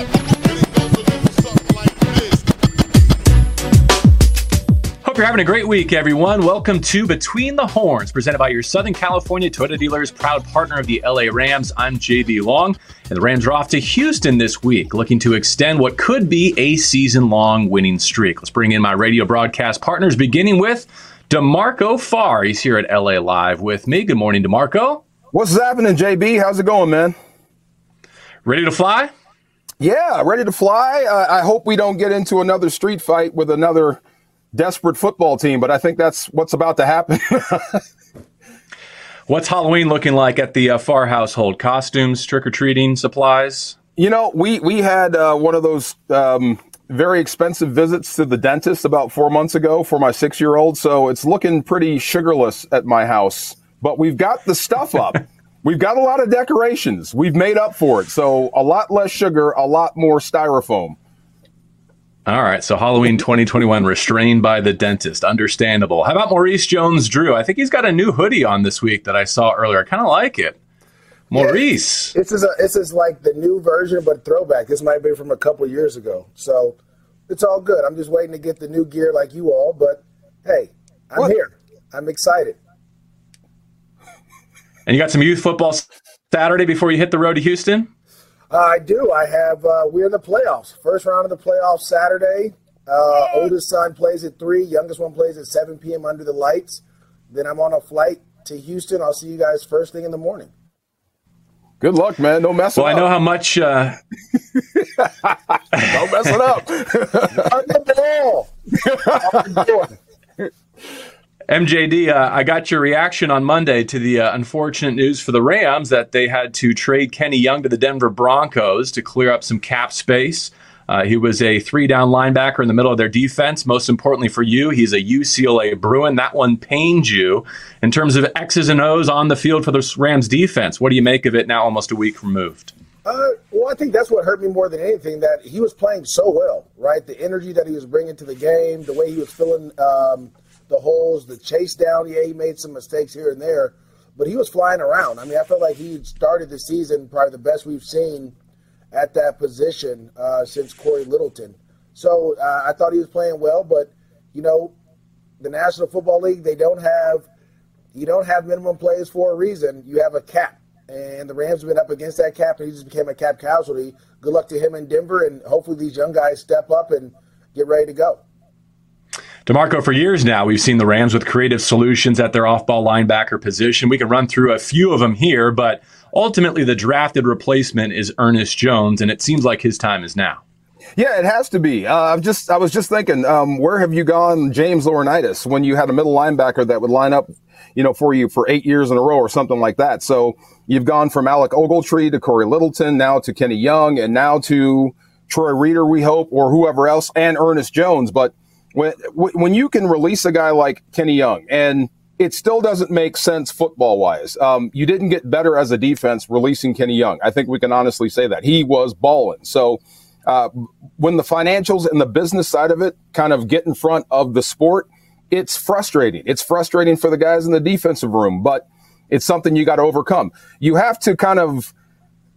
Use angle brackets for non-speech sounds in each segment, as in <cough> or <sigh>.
Hope you're having a great week, everyone. Welcome to Between the Horns, presented by your Southern California Toyota dealers, proud partner of the LA Rams. I'm JB Long, and the Rams are off to Houston this week, looking to extend what could be a season long winning streak. Let's bring in my radio broadcast partners, beginning with DeMarco Farr. He's here at LA Live with me. Good morning, DeMarco. What's happening, JB? How's it going, man? Ready to fly? Yeah, ready to fly. Uh, I hope we don't get into another street fight with another desperate football team, but I think that's what's about to happen. <laughs> What's Halloween looking like at the uh, Farr household? Costumes, trick or treating, supplies? you know, we we had uh, one of those um, very expensive visits to the dentist about four months ago for my six year old, so it's looking pretty sugarless at my house. But we've got the stuff up. <laughs> We've got a lot of decorations. We've made up for it. So a lot less sugar, a lot more styrofoam. All right, so Halloween 2021 restrained by the dentist. Understandable. How about Maurice Jones Drew? I think he's got a new hoodie on this week that I saw earlier. I kind of like it. Maurice. This is a, this is like the new version, but throwback. This might be from a couple years ago, so it's all good. I'm just waiting to get the new gear like you all. But hey, I'm What? here. I'm excited. And you got some youth football Saturday before you hit the road to Houston? Uh, I do. I have. Uh, we're in the playoffs. First round of the playoffs Saturday. Uh, oldest son plays at three. Youngest one plays at 7 p.m. under the lights. Then I'm on a flight to Houston. I'll see you guys first thing in the morning. Good luck, man. Don't mess it Well, I know how much. Uh, <laughs> Don't mess it up. <laughs> <laughs> MJD, uh, I got your reaction on Monday to the uh, unfortunate news for the Rams that they had to trade Kenny Young to the Denver Broncos to clear up some cap space. Uh, he was a three down linebacker in the middle of their defense. Most importantly for you, he's a UCLA Bruin. That one pained you in terms of X's and O's on the field for the Rams defense. What do you make of it now, almost a week removed? Uh, well, I think that's what hurt me more than anything. That he was playing so well, right? The energy that he was bringing to the game, the way he was filling um, the holes, the chase down. Yeah, he made some mistakes here and there, but he was flying around. I mean, I felt like he started the season probably the best we've seen at that position uh, since Corey Littleton. So uh, I thought he was playing well, but you know, the National Football League they don't have you don't have minimum plays for a reason. You have a cap, and the Rams have been up against that cap, and he just became a cap casualty. Good luck to him in Denver, and hopefully these young guys step up and get ready to go. DeMarco, for years now, we've seen the Rams with creative solutions at their off ball linebacker position. We can run through a few of them here, but ultimately the drafted replacement is Ernest Jones, and it seems like his time is now. Yeah, it has to be. Uh, I've just I was just thinking, um, where have you gone, James Laurinaitis, when you had a middle linebacker that would line up, you know, for you for eight years in a row or something like that. So you've gone from Alec Ogletree to Corey Littleton, now to Kenny Young, and now to Troy Reeder, we hope, or whoever else, and Ernest Jones. But when when you can release a guy like Kenny Young and it still doesn't make sense football wise. Um, you didn't get better as a defense releasing Kenny Young. I think we can honestly say that he was balling. So uh, when the financials and the business side of it kind of get in front of the sport, it's frustrating. It's frustrating for the guys in the defensive room, but it's something you got to overcome. You have to kind of,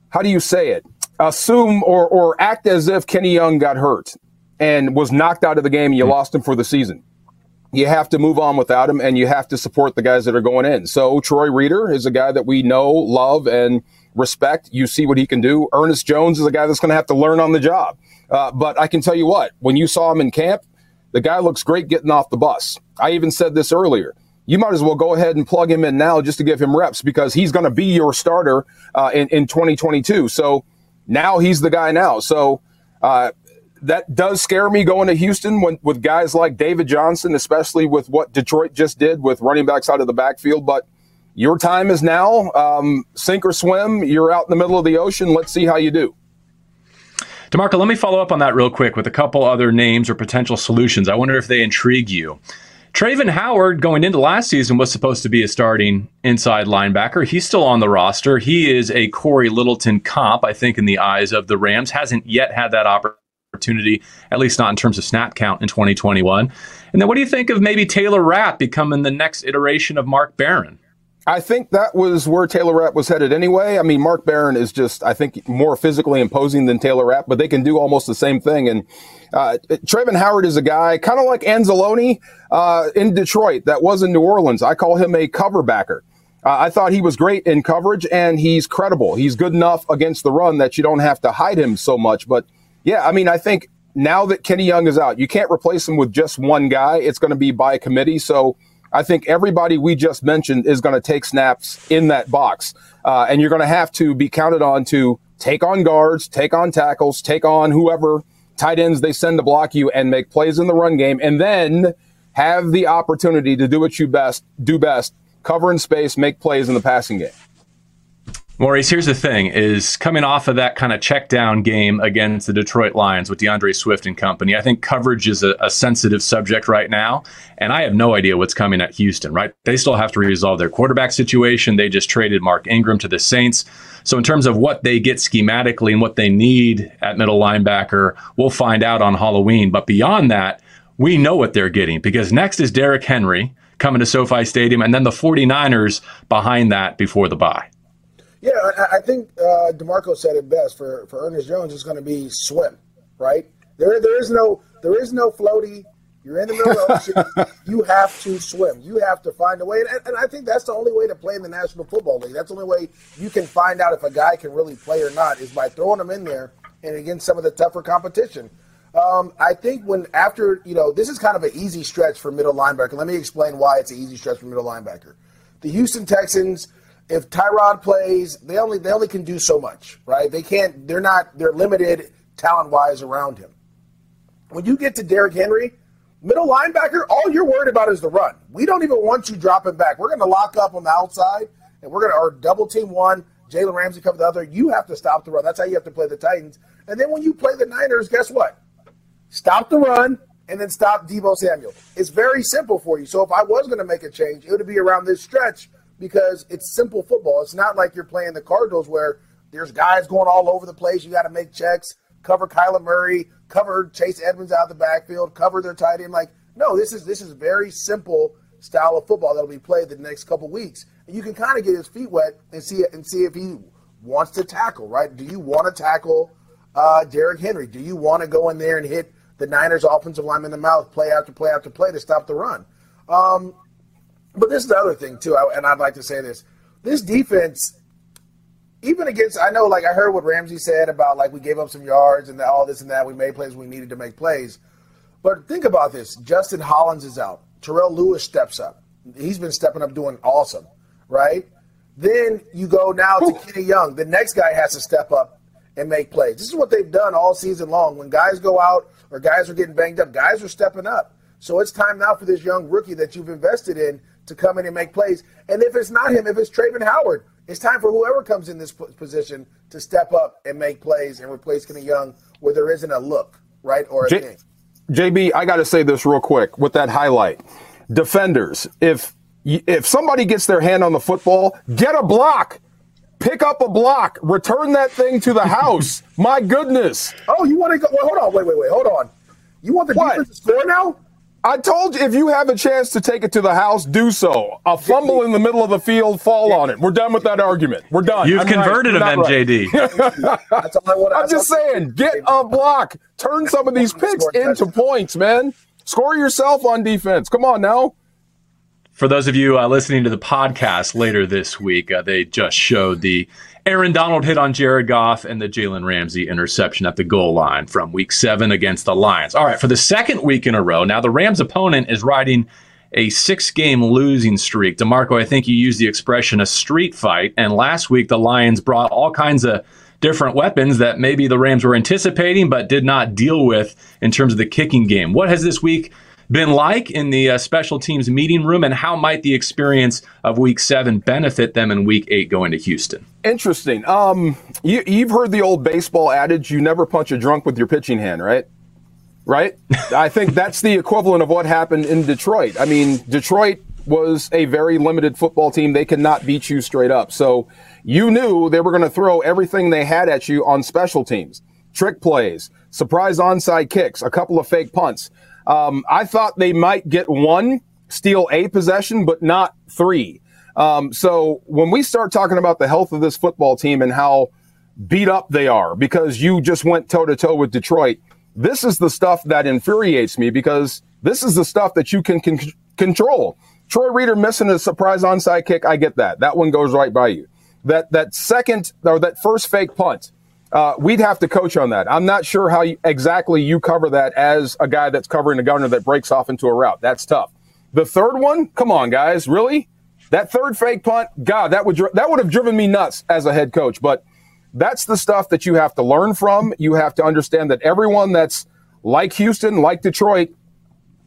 how do you say it? Assume or, or act as if Kenny Young got hurt and was knocked out of the game and you lost him for the season you have to move on without him and you have to support the guys that are going in. So Troy Reeder is a guy that we know, love, and respect. You see what he can do. Ernest Jones is a guy that's going to have to learn on the job. Uh, but I can tell you what, when you saw him in camp, the guy looks great getting off the bus. I even said this earlier. You might as well go ahead and plug him in now just to give him reps because he's going to be your starter uh, in, in 2022. So now he's the guy now. So, uh, that does scare me going to Houston when, with guys like David Johnson, especially with what Detroit just did with running backs out of the backfield. But your time is now. Um, sink or swim. You're out in the middle of the ocean. Let's see how you do. DeMarco, let me follow up on that real quick with a couple other names or potential solutions. I wonder if they intrigue you. Travin Howard, going into last season, was supposed to be a starting inside linebacker. He's still on the roster. He is a Corey Littleton comp, I think, in the eyes of the Rams. Hasn't yet had that opportunity, at least not in terms of snap count in 2021. And then what do you think of maybe Taylor Rapp becoming the next iteration of Mark Barron? I think that was where Taylor Rapp was headed anyway. I mean, Mark Barron is just, I think, more physically imposing than Taylor Rapp, but they can do almost the same thing. And uh, Travin Howard is a guy kind of like Anzalone uh, in Detroit that was in New Orleans. I call him a cover backer. Uh, I thought he was great in coverage and he's credible. He's good enough against the run that you don't have to hide him so much. But yeah, I mean, I think now that Kenny Young is out, you can't replace him with just one guy. It's going to be by committee. So I think everybody we just mentioned is going to take snaps in that box. Uh, and you're going to have to be counted on to take on guards, take on tackles, take on whoever tight ends they send to block you and make plays in the run game. And then have the opportunity to do what you best do best, cover in space, make plays in the passing game. Maurice, here's the thing: is coming off of that kind of check down game against the Detroit Lions with D'Andre Swift and company. I think coverage is a, a, sensitive subject right now, and I have no idea what's coming at Houston. Right? They still have to resolve their quarterback situation. They just traded Mark Ingram to the Saints. So in terms of what they get schematically and what they need at middle linebacker, we'll find out on Halloween. But beyond that, we know what they're getting because next is Derrick Henry coming to SoFi Stadium, and then the 49ers behind that before the bye. Yeah, I, I think uh, DeMarco said it best. For for Ernest Jones, it's going to be swim, right? There there is no there is no floaty. You're in the middle of the ocean. <laughs> you have to swim. You have to find a way, and, and I think that's the only way to play in the National Football League. That's the only way you can find out if a guy can really play or not is by throwing him in there and against some of the tougher competition. Um, I think when after you know this is kind of an easy stretch for middle linebacker. Let me explain why it's an easy stretch for middle linebacker. The Houston Texans if Tyrod plays, they only they only can do so much, right? They can't. They're not. They're limited talent wise around him. When you get to Derrick Henry, middle linebacker, all you're worried about is the run. We don't even want you dropping back. We're going to lock up on the outside, and we're going to or double team one. Jalen Ramsey cover the other. You have to stop the run. That's how you have to play the Titans. And then when you play the Niners, guess what? Stop the run and then stop Deebo Samuel. It's very simple for you. So if I was going to make a change, it would be around this stretch because it's simple football. It's not like you're playing the Cardinals where there's guys going all over the place. You got to make checks, cover Kyler Murray, cover Chase Edmonds out of the backfield, cover their tight end. Like, no, this is this is very simple style of football that'll be played the next couple weeks. And you can kind of get his feet wet and see and see if he wants to tackle. Right? Do you want to tackle uh, Derrick Henry? Do you want to go in there and hit the Niners' offensive line in the mouth, play after play after play to stop the run? Um, but this is the other thing too, and I'd like to say this: this defense, even against, I know, like I heard what Ramsey said about like we gave up some yards and all this and that. We made plays we needed to make plays, but think about this: Justin Hollins is out. Terrell Lewis steps up. He's been stepping up, doing awesome, right? Then you go now to Kenny Young. The next guy has to step up and make plays. This is what they've done all season long. When guys go out or guys are getting banged up, guys are stepping up. So it's time now for this young rookie that you've invested in to come in and make plays. And if it's not him, if it's Travin Howard, it's time for whoever comes in this position to step up and make plays and replace Kenny Young where there isn't a look, right, or a J- thing. JB, I got to say this real quick with that highlight. Defenders, if if somebody gets their hand on the football, get a block. Pick up a block. Return that thing to the house. <laughs> My goodness. Oh, you want to go? Well, hold on. Wait, wait, wait. Hold on. You want the what? defense to score now? I told you if you have a chance to take it to the house, do so. A fumble in the middle of the field, fall on it. We're done with that argument. We're done. You've I'm converted right. him, MJD. Right. <laughs> That's all I want. I'm just saying, get a block. Turn some of these picks into points, man. Score yourself on defense. Come on now. For those of you uh, listening to the podcast later this week, uh, they just showed the Aaron Donald hit on Jared Goff and the Jalen Ramsey interception at the goal line from week seven against the Lions. All right, for the second week in a row, now the Rams' opponent is riding a six game losing streak. DeMarco, I think you used the expression a street fight. And last week, the Lions brought all kinds of different weapons that maybe the Rams were anticipating but did not deal with in terms of the kicking game. What has this week been like in the uh, special teams meeting room, and how might the experience of Week Seven benefit them in Week Eight going to Houston? Interesting. Um, you, you've heard the old baseball adage: "You never punch a drunk with your pitching hand," right? Right. <laughs> I think that's the equivalent of what happened in Detroit. I mean, Detroit was a very limited football team. They could not beat you straight up. So you knew they were going to throw everything they had at you on special teams, trick plays, surprise onside kicks, a couple of fake punts. Um, I thought they might get one, steal a possession, but not three. Um, so when we start talking about the health of this football team and how beat up they are because you just went toe to toe with Detroit, this is the stuff that infuriates me because this is the stuff that you can, can control. Troy Reeder missing a surprise onside kick, I get that. That one goes right by you. That that second or that first fake punt, uh, we'd have to coach on that. I'm not sure how you, exactly you cover that as a guy that's covering a gunner that breaks off into a route. That's tough. The third one, come on, guys, really? That third fake punt, God, that would that would have driven me nuts as a head coach. But that's the stuff that you have to learn from. You have to understand that everyone that's like Houston, like Detroit,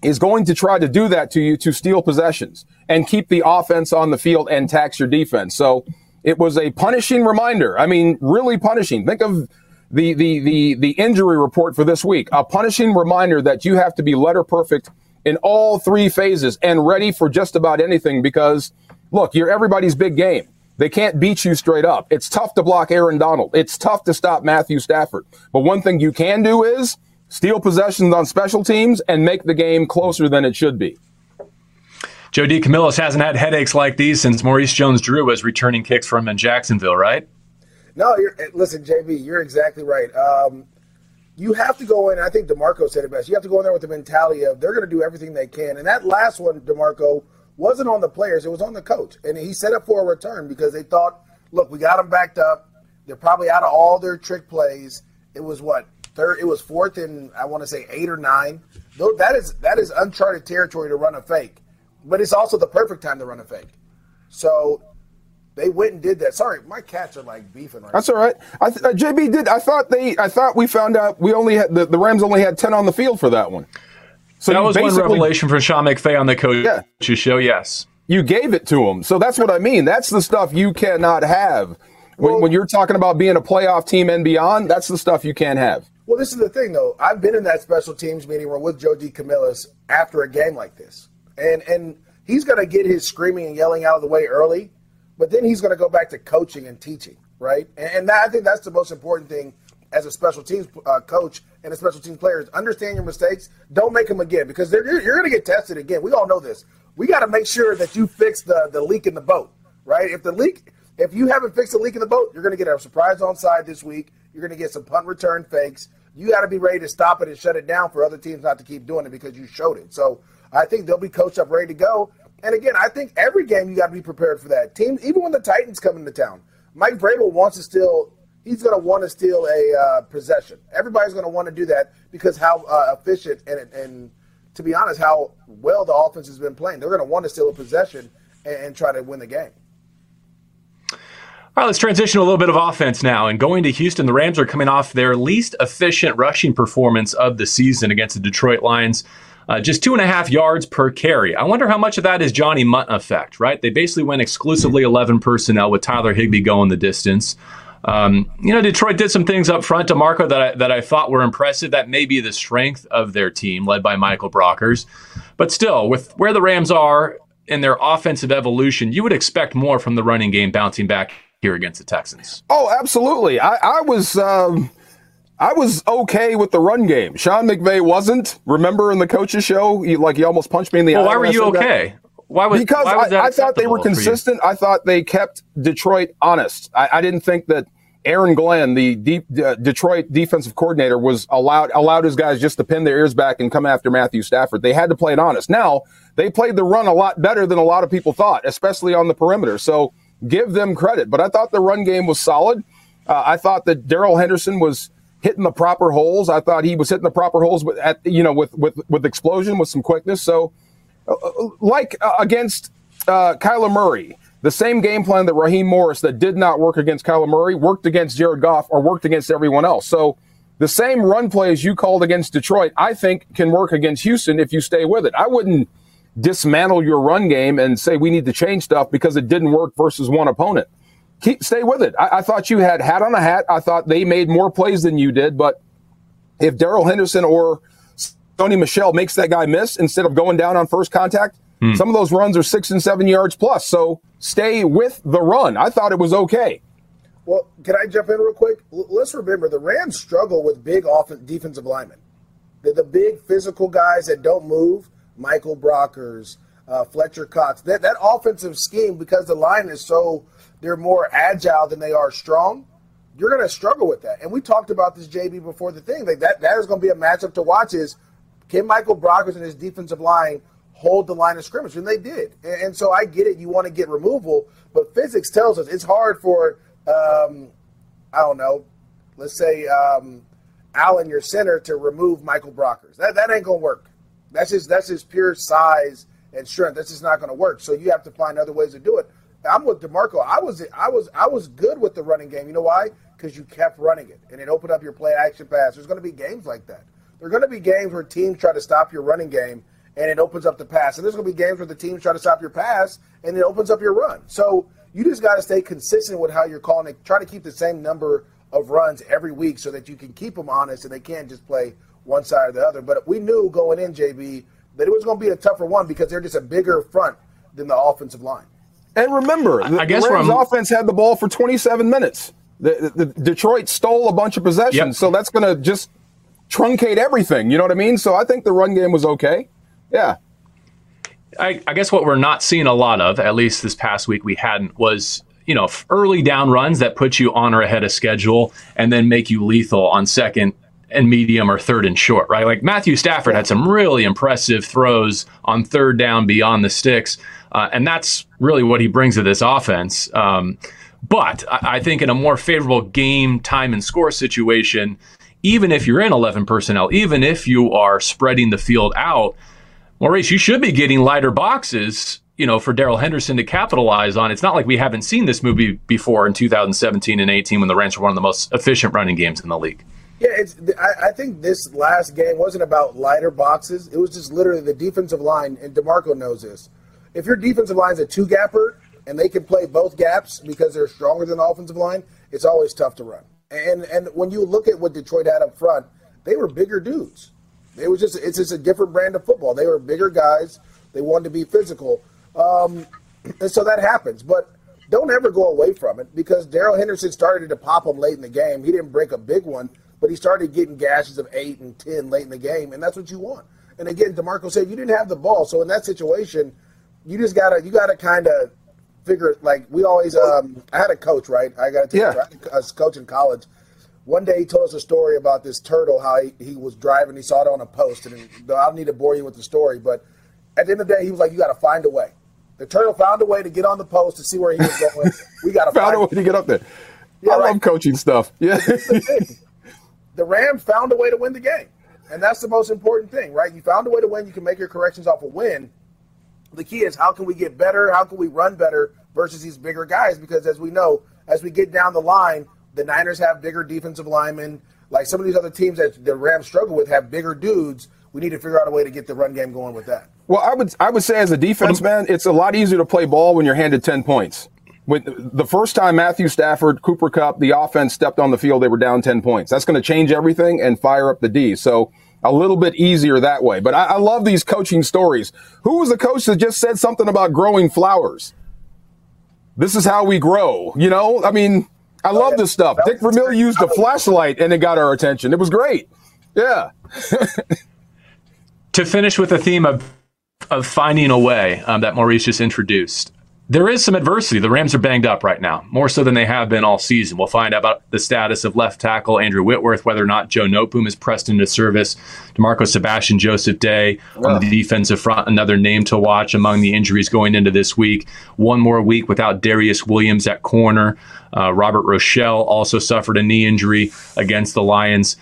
is going to try to do that to you to steal possessions and keep the offense on the field and tax your defense. So it was a punishing reminder. I mean, really punishing. Think of the the the the injury report for this week. A punishing reminder that you have to be letter perfect in all three phases and ready for just about anything because look, you're everybody's big game. They can't beat you straight up. It's tough to block Aaron Donald. It's tough to stop Matthew Stafford. But one thing you can do is steal possessions on special teams and make the game closer than it should be. Joe DeCamillis hasn't had headaches like these since Maurice Jones-Drew was returning kicks from him in Jacksonville, right? No, listen, JB, you're exactly right. Um, you have to go in. I think Demarco said it best. You have to go in there with the mentality of they're going to do everything they can. And that last one, Demarco, wasn't on the players, it was on the coach. And he set up for a return because they thought, look, we got them backed up. They're probably out of all their trick plays. It was what third? It was fourth and I want to say eight or nine. That is that is uncharted territory to run a fake, but it's also the perfect time to run a fake. So they went and did that. Sorry, my cats are like beefing right. That's all right. I th- uh, JB did. I thought they. I thought we found out we only had the, the Rams only had ten on the field for that one. So that was one revelation from Sean McVay on the coach's yeah. show. Yes, you gave it to him. So that's what I mean. That's the stuff you cannot have when, well, when you're talking about being a playoff team and beyond. That's the stuff you can't have. Well, this is the thing, though. I've been in that special teams meeting where with Joe DeCamillis after a game like this, and and he's going to get his screaming and yelling out of the way early, but then he's going to go back to coaching and teaching, right? And, and that, I think that's the most important thing as a special teams uh, coach and a special teams player is understand your mistakes. Don't make them again because you're, you're going to get tested again. We all know this. We got to make sure that you fix the, the leak in the boat, right? If the leak, if you haven't fixed the leak in the boat, you're going to get a surprise onside this week. You're going to get some punt return fakes. You got to be ready to stop it and shut it down for other teams not to keep doing it because you showed it. So I think they'll be coached up, ready to go. And again, I think every game you got to be prepared for that. Team, even when the Titans come into town, Mike Vrabel wants to steal. he's going to want to steal a uh, possession. Everybody's going to want to do that because how uh, efficient and, and to be honest, how well the offense has been playing. They're going to want to steal a possession and, and try to win the game. All right, let's transition a little bit of offense now. And going to Houston, the Rams are coming off their least efficient rushing performance of the season against the Detroit Lions. Uh, just two and a half yards per carry. I wonder how much of that is Johnny Mundt effect, right? They basically went exclusively 11 personnel with Tyler Higbee going the distance. Um, you know, Detroit did some things up front to Marco that I, that I thought were impressive. That may be the strength of their team, led by Michael Brockers. But still, with where the Rams are in their offensive evolution, you would expect more from the running game bouncing back here against the Texans. Oh, absolutely. I, I was. Um... I was okay with the run game. Sean McVay wasn't. Remember in the coaches show, he, like he almost punched me in the well, eye. Why were you okay? That? Why was because why was I, I thought they were consistent. I thought they kept Detroit honest. I, I didn't think that Aaron Glenn, the deep, uh, Detroit defensive coordinator, was allowed allowed his guys just to pin their ears back and come after Matthew Stafford. They had to play it honest. Now they played the run a lot better than a lot of people thought, especially on the perimeter. So give them credit. But I thought the run game was solid. Uh, I thought that Darrell Henderson was hitting the proper holes. I thought he was hitting the proper holes with, at, you know, with with with explosion, with some quickness. So, uh, uh like uh, against uh, Kyler Murray. The same game plan that Raheem Morris that did not work against Kyler Murray worked against Jared Goff or worked against everyone else. So the same run plays you called against Detroit, I think can work against Houston if you stay with it. I wouldn't dismantle your run game and say we need to change stuff because it didn't work versus one opponent. Keep stay with it. I, I thought you had hat on a hat. I thought they made more plays than you did, but if Darrell Henderson or Sony Michel makes that guy miss instead of going down on first contact, Hmm. Some of those runs are six and seven yards plus. So stay with the run. I thought it was okay. Well, can I jump in real quick? L- let's remember the Rams struggle with big off- defensive linemen. They're the big physical guys that don't move. Michael Brockers, uh, Fletcher Cox. That that offensive scheme, because the line is so they're more agile than they are strong. You're going to struggle with that. And we talked about this JB before the thing. Like that that is going to be a matchup to watch. Is can Michael Brockers and his defensive line hold the line of scrimmage? And they did. And, and so I get it. You want to get removal, but physics tells us it's hard for um, I don't know. Let's say um, Allen, your center, to remove Michael Brockers. That that ain't going to work. That's just that's his pure size and strength. That's just not going to work. So you have to find other ways to do it. I'm with Demarco. I was I was I was good with the running game. You know why? Because you kept running it and it opened up your play action pass. There's going to be games like that. There are going to be games where teams try to stop your running game and it opens up the pass. And there's going to be games where the teams try to stop your pass and it opens up your run. So you just got to stay consistent with how you're calling it. Try to keep the same number of runs every week so that you can keep them honest and they can't just play one side or the other. But we knew going in, JB, that it was going to be a tougher one because they're just a bigger front than the offensive line. And remember, the, I guess the Rams offense had the ball for 27 minutes. The, the, the Detroit stole a bunch of possessions, yep. so that's going to just truncate everything. You know what I mean? So I think the run game was okay. Yeah. I, I guess what we're not seeing a lot of, at least this past week, we hadn't was you know early down runs that put you on or ahead of schedule and then make you lethal on second and medium or third and short, right? Like Matthew Stafford had some really impressive throws on third down beyond the sticks, uh, and that's really what he brings to this offense. Um, but I, I think in a more favorable game, time, and score situation, even if you're in 11 personnel, even if you are spreading the field out, Maurice, you should be getting lighter boxes you know, for Darrell Henderson to capitalize on. It's not like we haven't seen this movie before in 2017 and 18 when the Rams were one of the most efficient running games in the league. Yeah, it's. I, I, think this last game wasn't about lighter boxes. It was just literally the defensive line, and DeMarco knows this. If your defensive line is a two gapper and they can play both gaps because they're stronger than the offensive line, it's always tough to run. And and when you look at what Detroit had up front, they were bigger dudes. It was just it's just a different brand of football. They were bigger guys. They wanted to be physical, um, and so that happens. But don't ever go away from it because Darrell Henderson started to pop them late in the game. He didn't break a big one but he started getting gashes of eight and ten late in the game, and that's what you want. And again, Demarco said you didn't have the ball, so in that situation, you just gotta you gotta kind of figure like we always. Um, I had a coach, right? I got to yeah. you, I was coach in college. One day he told us a story about this turtle, how he, he was driving, he saw it on a post, and I don't need to bore you with the story, but at the end of the day, he was like, "You got to find a way." The turtle found a way to get on the post to see where he was going. We got to find a way to get up there. Yeah, I right. love coaching stuff. Yeah the Rams found a way to win the game. And that's the most important thing, right? You found a way to win. You can make your corrections off a win. The key is how can we get better? How can we run better versus these bigger guys? Because as we know, as we get down the line, the Niners have bigger defensive linemen. Like some of these other teams that the Rams struggle with have bigger dudes. We need to figure out a way to get the run game going with that. Well, I would I would say as a defense um, man, it's a lot easier to play ball when you're handed ten points when the first time Matthew Stafford, Cooper Kupp, the offense stepped on the field, they were down 10 points. That's going to change everything and fire up the D. So a little bit easier that way. But I, I, love these coaching stories. Who was the coach that just said something about growing flowers? This is how we grow. You know, I mean, I love this stuff. Dick Vermeil used a flashlight and it got our attention. It was great. Yeah. <laughs> to finish with the theme of of finding a way um, that Maurice just introduced there is some adversity. The Rams are banged up right now, more so than they have been all season. We'll find out about the status of left tackle Andrew Whitworth, whether or not Joe Noteboom is pressed into service. Demarco Sebastian Joseph Day on the defensive front, another name to watch among the injuries going into this week. One more week without Darious Williams at corner. Uh, Robert Rochell also suffered a knee injury against the Lions.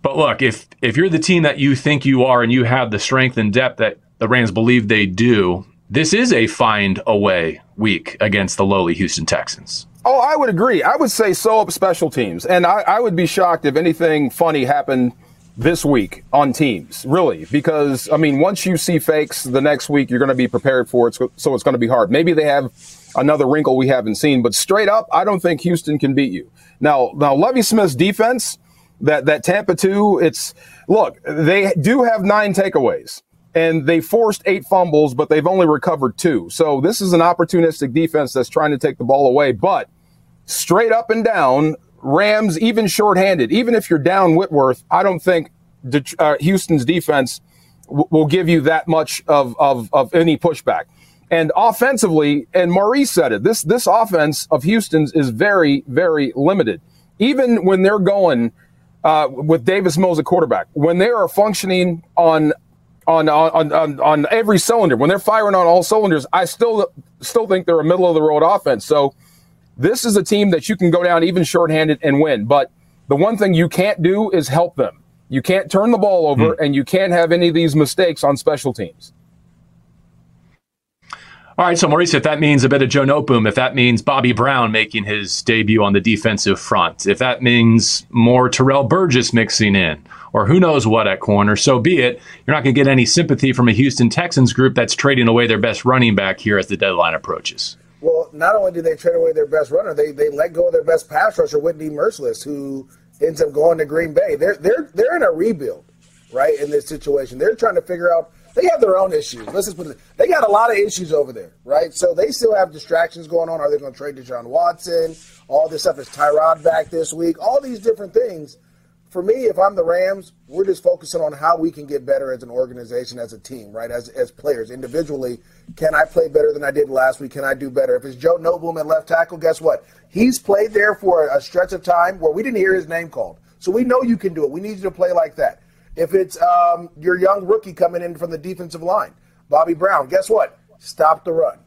But look, if if you're the team that you think you are and you have the strength and depth that the Rams believe they do, this is a find away week against the lowly Houston Texans. Oh, I would agree. I would say so up special teams. And I, I would be shocked if anything funny happened this week on teams, really, because I mean, once you see fakes the next week, you're going to be prepared for it, so it's going to be hard. Maybe they have another wrinkle we haven't seen, but straight up, I don't think Houston can beat you. Now, now Lovie Smith's defense, that that Tampa two, it's look, they do have nine takeaways and they forced eight fumbles, but they've only recovered two. So this is an opportunistic defense that's trying to take the ball away. But straight up and down, Rams, even shorthanded, even if you're down Whitworth, I don't think uh, Houston's defense will give you that much of, of, of any pushback. And offensively, and Maurice said it, this, this offense of Houston's is very, very limited. Even when they're going uh, with Davis Mills at quarterback, when they are functioning on on, on on on every cylinder, when they're firing on all cylinders, I still still think they're a middle of the road offense. So this is a team that you can go down even shorthanded and win. But the one thing you can't do is help them. You can't turn the ball over, hmm. and you can't have any of these mistakes on special teams. All right, so Maurice, if that means a bit of Joe Noteboom, if that means Bobby Brown making his debut on the defensive front, if that means more Terrell Burgess mixing in, or who knows what at corner, so be it. You're not going to get any sympathy from a Houston Texans group that's trading away their best running back here as the deadline approaches. Well, not only did they trade away their best runner, they they let go of their best pass rusher, Whitney Mercilus, who ends up going to Green Bay. They're they're they're in a rebuild, right? In this situation, they're trying to figure out. They have their own issues. Let's just put it. They got a lot of issues over there, right? So they still have distractions going on. Are they going to trade Deshaun Watson? All this stuff is Tyrod back this week. All these different things for me, if I'm the Rams, we're just focusing on how we can get better as an organization, as a team, right? As as players, individually, can I play better than I did last week? Can I do better? If it's Joe Noteboom at left tackle, guess what? He's played there for a stretch of time where we didn't hear his name called, so we know you can do it. We need you to play like that. If it's um, your young rookie coming in from the defensive line, Bobby Brown, guess what? Stop the run.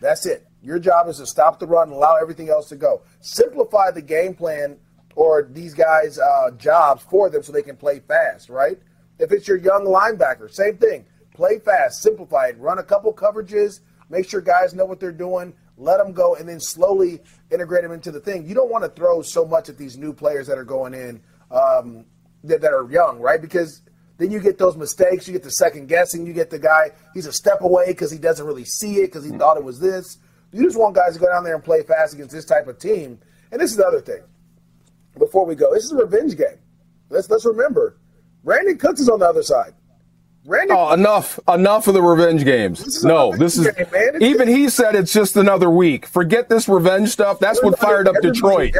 That's it. Your job is to stop the run and allow everything else to go. Simplify the game plan or these guys' uh, jobs for them so they can play fast, right? If it's your young linebacker, same thing. Play fast, simplify it, run a couple coverages, make sure guys know what they're doing, let them go, and then slowly integrate them into the thing. You don't want to throw so much at these new players that are going in um, that, that are young, right? Because then you get those mistakes, you get the second guessing, you get the guy, he's a step away because he doesn't really see it because he hmm. thought it was this. You just want guys to go down there and play fast against this type of team. And this is the other thing before we go. This is a revenge game. Let's let's remember, Brandin Cooks is on the other side. Brandin, oh, enough, enough of the revenge games. This no, this is game, even he said it's just another week. Forget this revenge stuff. That's what fired up Detroit.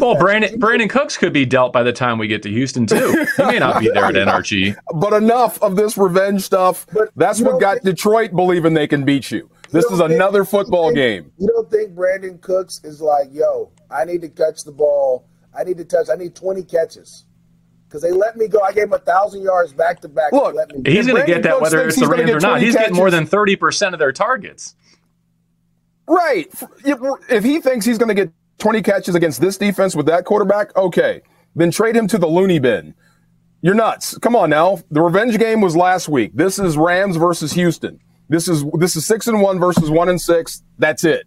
Well, Brandon Brandin Cooks could be dealt by the time we get to Houston too. He may not be there at <laughs> NRG. But enough of this revenge stuff. But That's what got think, Detroit believing they can beat you. This you is another football think, game. You don't think Brandin Cooks is like, yo, I need to catch the ball I need to touch. I need 20 catches because they let me go. I gave him a thousand yards back to back. Look, he's going to get that whether it's the Rams or not. He's catches. getting more than 30 percent of their targets. Right. If he thinks he's going to get 20 catches against this defense with that quarterback, okay, then trade him to the loony bin. You're nuts. Come on now. The revenge game was last week. This is Rams versus Houston. This is this is six and one versus one and six. That's it.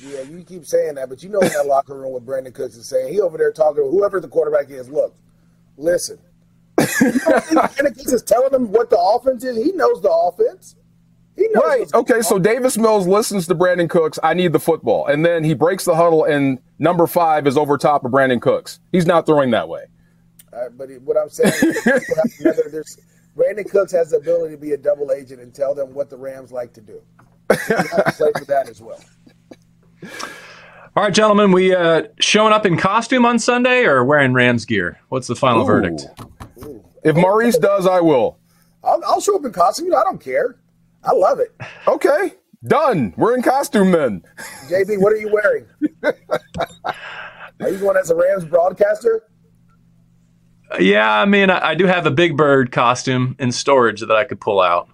Yeah, you keep saying that, but you know in that locker room what Brandin Cooks is saying. He over there talking to whoever the quarterback is. Look, listen. Cooks is telling him what the offense is. He knows the offense. He knows right. Okay. So Davis Mills listens to Brandin Cooks. I need the football, and then he breaks the huddle, and number five is over top of Brandin Cooks. He's not throwing that way. Uh, but what I'm saying, is, Brandin Cooks has the ability to be a double agent and tell them what the Rams like to do. You have to play for that as well. All right, gentlemen, we uh, showing up in costume on Sunday or wearing Rams gear? What's the final Ooh. verdict? If Maurice does, I will. I'll, I'll show up in costume. I don't care. I love it. Okay, done. We're in costume then. JB, what are you wearing? <laughs> are you going as a Rams broadcaster? Yeah, I mean, I, I do have a Big Bird costume in storage that I could pull out.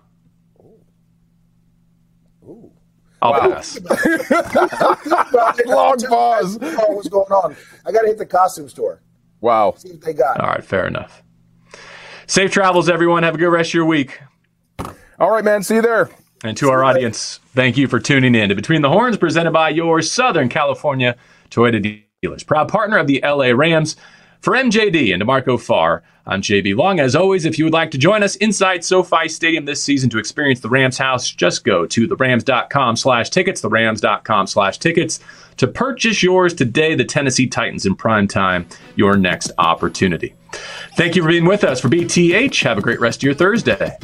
I'll wow. pass. <laughs> Long pause. What's going on? I got to hit the costume store. Wow. See what they got. All right, fair enough. Safe travels, everyone. Have a good rest of your week. All right, man. See you there. And to See our audience, thank you for tuning in to Between the Horns, presented by your Southern California Toyota dealers, proud partner of the LA Rams. For MJD and DeMarco Farr, I'm JB Long. As always, if you would like to join us inside SoFi Stadium this season to experience the Rams house, just go to therams.com slash tickets, therams.com slash tickets to purchase yours today. The Tennessee Titans in prime time, your next opportunity. Thank you for being with us for BTH. Have a great rest of your Thursday.